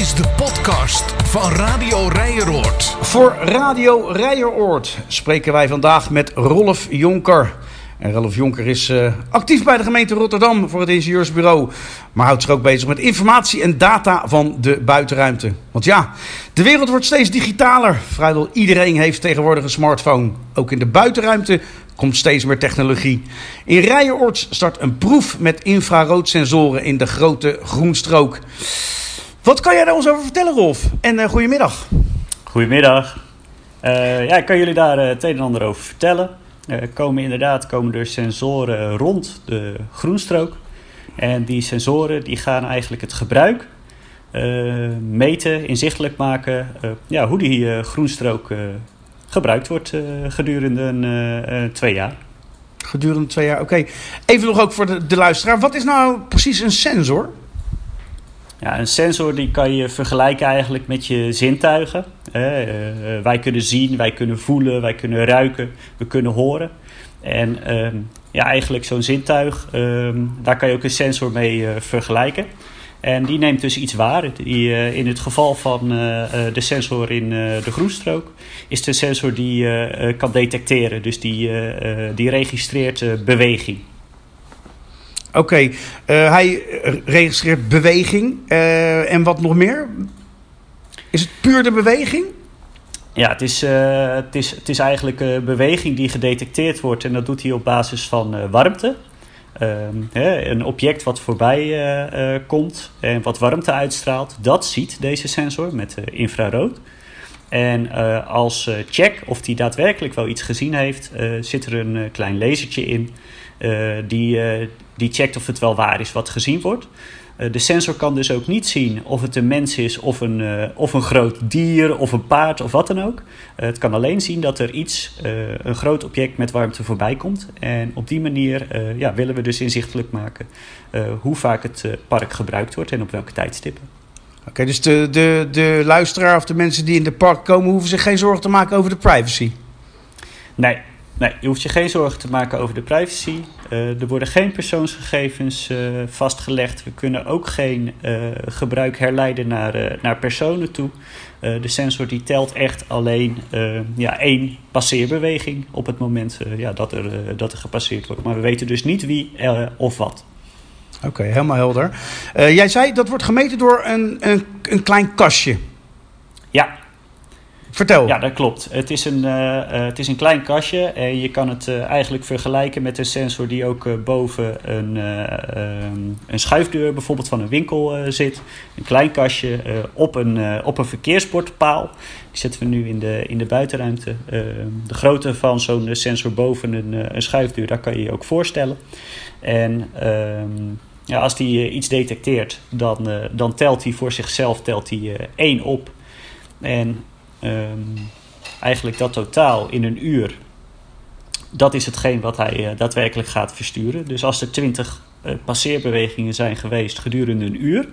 is de podcast van Radio Rijeroord. Voor Radio Rijeroord spreken wij vandaag met Rolf Jonker. En Rolf Jonker is uh, actief bij de gemeente Rotterdam voor het ingenieursbureau. Maar houdt zich ook bezig met informatie en data van de buitenruimte. Want ja, de wereld wordt steeds digitaler. Vrijwel iedereen heeft tegenwoordig een smartphone. Ook in de buitenruimte komt steeds meer technologie. In Rijeroord start een proef met infraroodsensoren in de grote groenstrook. Wat kan jij daar ons over vertellen, Rolf? En uh, goedemiddag. Goedemiddag. Uh, ja, ik kan jullie daar uh, het een en ander over vertellen. Er komen inderdaad komen er sensoren rond de groenstrook. En die sensoren die gaan eigenlijk het gebruik meten, inzichtelijk maken ja, hoe die groenstrook gebruikt wordt gedurende twee jaar. Gedurende twee jaar, oké. Even nog ook voor de, de luisteraar. Wat is nou precies een sensor? Ja, een sensor die kan je vergelijken eigenlijk met je zintuigen. Uh, wij kunnen zien, wij kunnen voelen, wij kunnen ruiken, we kunnen horen. En ehm, ja, eigenlijk zo'n zintuig, ehm, daar kan je ook een sensor mee uh, vergelijken. En die neemt dus iets waar. Die, in het geval van de sensor in de groenstrook is het een sensor die kan detecteren. Dus die, die registreert beweging. Oké, uh, hij registreert beweging. Uh, en wat nog meer? Is het puur de beweging? Ja, het is, uh, het is, het is eigenlijk beweging die gedetecteerd wordt. En dat doet hij op basis van warmte. Hè, een object wat voorbij komt en wat warmte uitstraalt, dat ziet deze sensor met infrarood. En als check of hij daadwerkelijk wel iets gezien heeft, zit er een klein lasertje in. die, die checkt of het wel waar is wat gezien wordt. Uh, de sensor kan dus ook niet zien of het een mens is of een, uh, of een groot dier of een paard of wat dan ook. Uh, het kan alleen zien dat er iets, een groot object met warmte voorbij komt. En op die manier ja, willen we dus inzichtelijk maken hoe vaak het park gebruikt wordt en op welke tijdstippen. Oké, okay, dus de, de, de luisteraar of de mensen die in de park komen hoeven zich geen zorgen te maken over de privacy? Nee, Nee, je hoeft je geen zorgen te maken over de privacy. Uh, er worden geen persoonsgegevens uh, vastgelegd. We kunnen ook geen uh, gebruik herleiden naar, naar personen toe. de sensor die telt echt alleen ja, één passeerbeweging op het moment ja, dat, er, dat er gepasseerd wordt. Maar we weten dus niet wie of wat. Oké, helemaal helder. jij zei dat wordt gemeten door een, een, een klein kastje. Vertel. Ja, dat klopt. Het is een, uh, uh, het is een klein kastje en je kan het uh, eigenlijk vergelijken met een sensor die ook boven een, um, een schuifdeur bijvoorbeeld van een winkel zit. Een klein kastje op, een, op een verkeersbordpaal. Die zetten we nu in de, in de buitenruimte. Ehm, de grootte van zo'n sensor boven een, een schuifdeur, daar kan je je ook voorstellen. En um, ja, als die iets detecteert, dan, dan telt hij voor zichzelf telt hij, één op. En um, eigenlijk dat totaal in een uur, dat is hetgeen wat hij uh, daadwerkelijk gaat versturen. Dus als er 20 uh, passeerbewegingen zijn geweest gedurende een uur,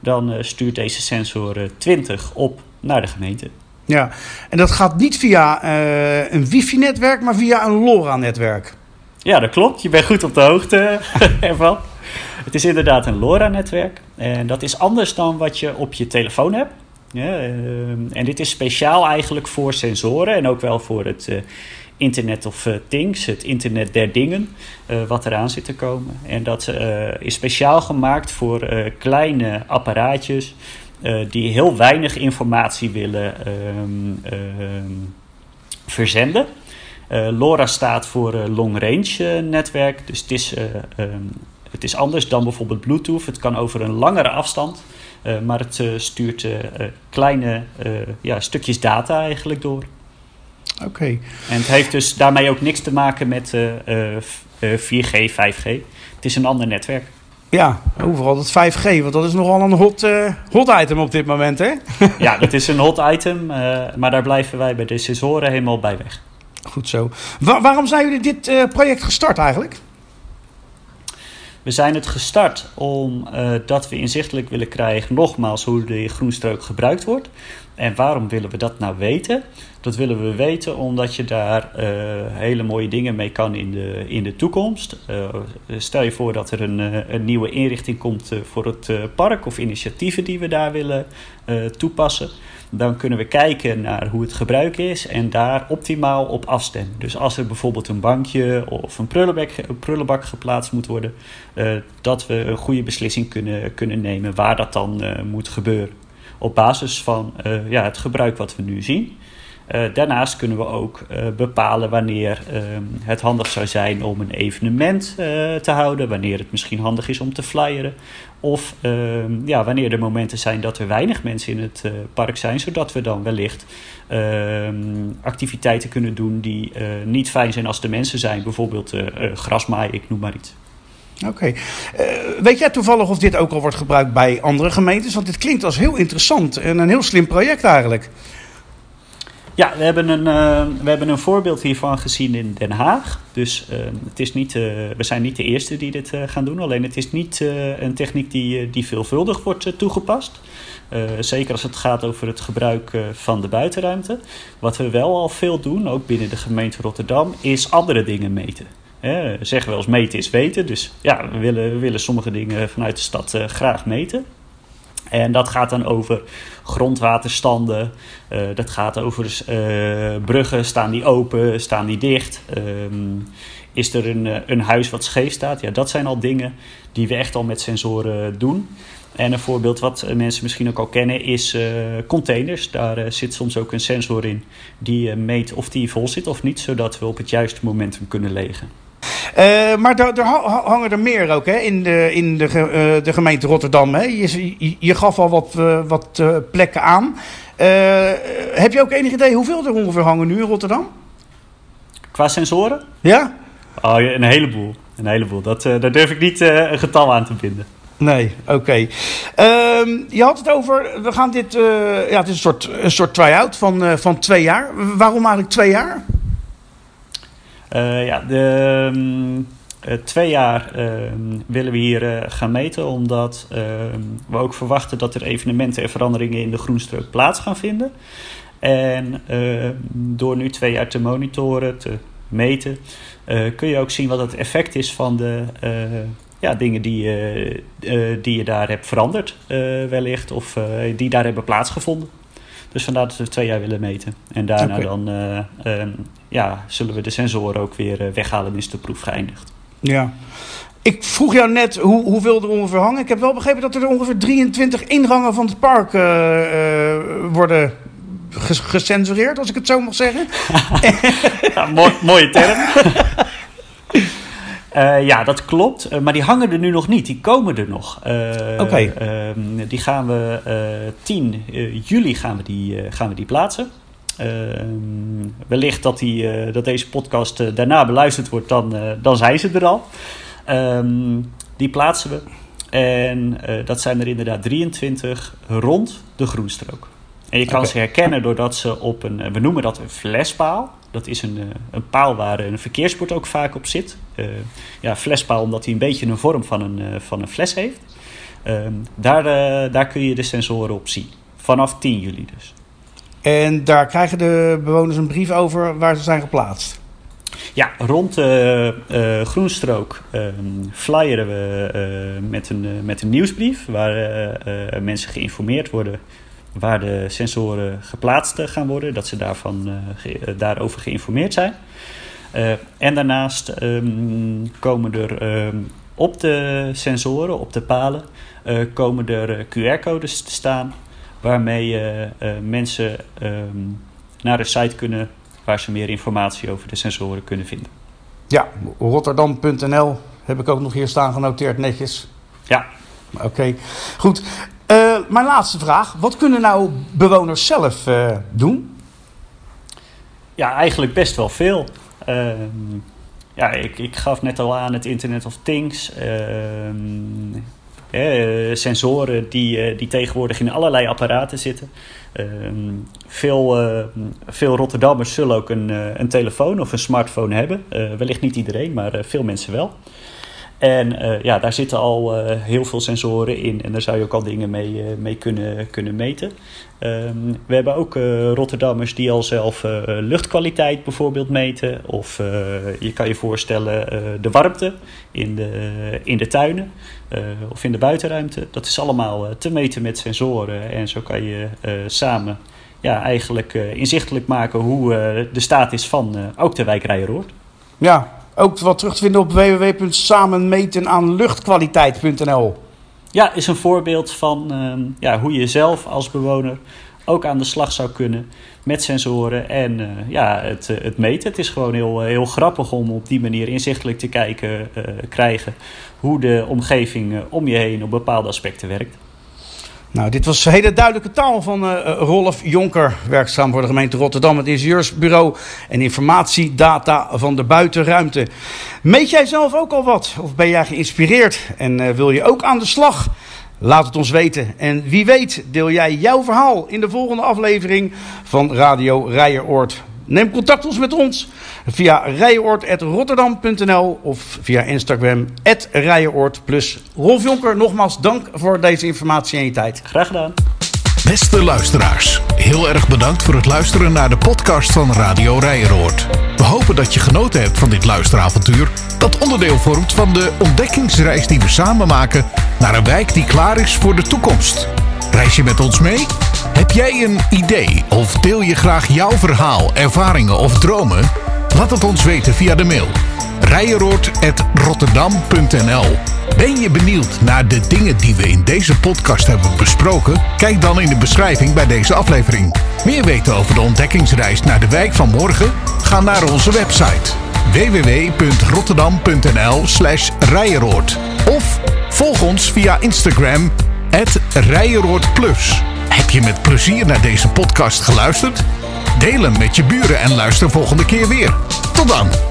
dan uh, stuurt deze sensor 20 op naar de gemeente. Ja, en dat gaat niet via een wifi-netwerk, maar via een LoRa-netwerk. Ja, dat klopt. Je bent goed op de hoogte ervan. Het is inderdaad een LoRa-netwerk. En dat is anders dan wat je op je telefoon hebt. Ja, uh, en dit is speciaal eigenlijk voor sensoren en ook wel voor het uh, Internet of uh, Things, het Internet der Dingen, wat eraan zit te komen. En dat is speciaal gemaakt voor kleine apparaatjes die heel weinig informatie willen um, verzenden. LoRa staat voor Long Range Netwerk, dus het is, het is anders dan bijvoorbeeld Bluetooth. Het kan over een langere afstand. Uh, maar het uh, stuurt uh, kleine ja, stukjes data eigenlijk door. Oké. Okay. En het heeft dus daarmee ook niks te maken met 4G, 5G. Het is een ander netwerk. Ja, overal dat 5G, want dat is nogal een hot, hot item op dit moment, hè? ja, dat is een hot item, maar daar blijven wij bij de sensoren helemaal bij weg. Goed zo. Wa waarom zijn jullie dit project gestart eigenlijk? We zijn het gestart omdat uh, we inzichtelijk willen krijgen, nogmaals, hoe de groenstrook gebruikt wordt. en waarom willen we dat nou weten? Dat willen we weten omdat je daar uh, hele mooie dingen mee kan in de, in de toekomst. Uh, stel je voor dat er een, een nieuwe inrichting komt voor het park of initiatieven die we daar willen toepassen. Dan kunnen we kijken naar hoe het gebruik is en daar optimaal op afstemmen. Dus als er bijvoorbeeld een bankje of een prullenbak, een prullenbak geplaatst moet worden, dat we een goede beslissing kunnen, kunnen nemen waar dat dan moet gebeuren op basis van uh, ja, het gebruik wat we nu zien. Uh, daarnaast kunnen we ook uh, bepalen wanneer uh, het handig zou zijn om een evenement te houden, wanneer het misschien handig is om te flyeren, of ehm, ja, wanneer er momenten zijn dat er weinig mensen in het park zijn, zodat we dan wellicht ehm, activiteiten kunnen doen die niet fijn zijn als de mensen zijn, bijvoorbeeld grasmaaien, ik noem maar iets. Oké. Eh, weet jij toevallig of dit ook al wordt gebruikt bij andere gemeentes? Want dit klinkt als heel interessant en een heel slim project eigenlijk. Ja, we hebben een, uh, we hebben een voorbeeld hiervan gezien in Den Haag. Dus uh, het is niet, we zijn niet de eerste die dit gaan doen. Alleen het is niet een techniek die, die veelvuldig wordt toegepast. zeker als het gaat over het gebruik van de buitenruimte. Wat we wel al veel doen, ook binnen de gemeente Rotterdam, is andere dingen meten. Hè, zeggen wel eens meten is weten. Dus ja, we willen, we willen sommige dingen vanuit de stad graag meten. En dat gaat dan over grondwaterstanden. Uh, dat gaat over uh, bruggen. Staan die open? Staan die dicht? Um, is er een, een huis wat scheef staat? Ja, dat zijn al dingen die we echt al met sensoren doen. En een voorbeeld wat mensen misschien ook al kennen is containers. Daar zit soms ook een sensor in die meet of die vol zit of niet, zodat we op het juiste momentum kunnen legen. Uh, maar er hangen er meer ook hè, in, de, in de, uh, de gemeente Rotterdam. Hè? Je, je, je gaf al wat, uh, wat plekken aan. heb je ook enig idee hoeveel er ongeveer hangen nu in Rotterdam? Qua sensoren? Ja. Oh, een heleboel. Een heleboel. Dat, daar durf ik niet een getal aan te binden. Nee, oké. Okay. Uh, je had het over, we gaan dit, ja, het is een soort, een soort try-out van, van twee jaar. Waarom eigenlijk twee jaar? Uh, ja, de, um, twee jaar uh, willen we hier uh, gaan meten, omdat ehm, we ook verwachten dat er evenementen en veranderingen in de groenstrook plaats gaan vinden. En ehm, door nu twee jaar te monitoren, te meten, kun je ook zien wat het effect is van de ja, dingen die, die je daar hebt veranderd, wellicht, of die daar hebben plaatsgevonden. Dus vandaar dat we twee jaar willen meten. En daarna okay. dan uh, um, ja, zullen we de sensoren ook weer uh, weghalen en is de proef geëindigd. Ja. Ik vroeg jou net hoe, hoeveel er ongeveer hangen. Ik heb wel begrepen dat er ongeveer 23 ingangen van het park uh, worden gecensureerd, als ik het zo mag zeggen. ja, mooi, mooie term. Uh, ja, dat klopt. Uh, maar die hangen er nu nog niet. Die komen er nog. Uh, Oké. Okay. Ehm, die gaan we 10 juli gaan we die, gaan we die plaatsen. Ehm, wellicht dat, die, dat deze podcast daarna beluisterd wordt, dan, dan zijn ze er al. Um, die plaatsen we. En dat zijn er inderdaad 23 rond de groenstrook. En je kan okay. ze herkennen doordat ze op een, we noemen dat een flespaal. Dat is een, een paal waar een verkeersbord ook vaak op zit. Uh, ja, flespaal omdat hij een beetje een vorm van een, uh, van een fles heeft. Uh, daar, daar kun je de sensoren op zien. Vanaf 10 juli dus. En daar krijgen de bewoners een brief over waar ze zijn geplaatst? Ja, rond de Groenstrook ehm, flyeren we met, een, met een nieuwsbrief... waar mensen geïnformeerd worden waar de sensoren geplaatst gaan worden, dat ze daarvan, uh, daarover geïnformeerd zijn. En daarnaast um, komen er um, op de sensoren, op de palen, komen er QR-codes te staan waarmee mensen um, naar de site kunnen waar ze meer informatie over de sensoren kunnen vinden. Ja, rotterdam.nl heb ik ook nog hier staan genoteerd netjes. Ja. Oké, okay. goed. Mijn laatste vraag. Wat kunnen nou bewoners zelf uh, doen? Ja, eigenlijk best wel veel. Uh, ja, ik, ik gaf net al aan het Internet of Things. Ehm, sensoren die, die tegenwoordig in allerlei apparaten zitten. Ehm, veel, veel Rotterdammers zullen ook een, een telefoon of een smartphone hebben. wellicht niet iedereen, maar veel mensen wel. En uh, ja, daar zitten al uh, heel veel sensoren in en daar zou je ook al dingen mee, uh, mee kunnen, kunnen meten. Um, we hebben ook Rotterdammers die al zelf luchtkwaliteit bijvoorbeeld meten. Of je kan je voorstellen de warmte in de, in de tuinen of in de buitenruimte. Dat is allemaal te meten met sensoren en zo kan je samen ja, eigenlijk inzichtelijk maken hoe de staat is van ook de wijk Rijeroord. Ja, ook wat terug te vinden op www.samenmetenaanluchtkwaliteit.nl. Ja, is een voorbeeld van uh, ja, hoe je zelf als bewoner ook aan de slag zou kunnen met sensoren en uh, ja, het, het meten. Het is gewoon heel, heel grappig om op die manier inzichtelijk te kijken, krijgen hoe de omgeving om je heen op bepaalde aspecten werkt. Nou, dit was hele duidelijke taal van uh, Rolf Jonker, werkzaam voor de gemeente Rotterdam, het ingenieursbureau en informatiedata van de buitenruimte. Meet jij zelf ook al wat? Of ben jij geïnspireerd en uh, wil je ook aan de slag? Laat het ons weten. En wie weet, deel jij jouw verhaal in de volgende aflevering van Radio Rijeroord. Neem contact ons met ons via rijenoord.rotterdam.nl of via Instagram @rijenoord plus Rolf Jonker, nogmaals dank voor deze informatie en je tijd. Graag gedaan. Beste luisteraars, heel erg bedankt voor het luisteren naar de podcast van Radio Rijenoord. We hopen dat je genoten hebt van dit luisteravontuur, dat onderdeel vormt van de ontdekkingsreis die we samen maken naar een wijk die klaar is voor de toekomst. Reis je met ons mee? Heb jij een idee of deel je graag jouw verhaal, ervaringen of dromen? Laat het ons weten via de mail rijeroord.rotterdam.nl Ben je benieuwd naar de dingen die we in deze podcast hebben besproken? Kijk dan in de beschrijving bij deze aflevering. Meer weten over de ontdekkingsreis naar de wijk van morgen? Ga naar onze website www.rotterdam.nl slash rijeroord Of volg ons via Instagram Plus. Heb je met plezier naar deze podcast geluisterd? Deel hem met je buren en luister volgende keer weer. Tot dan!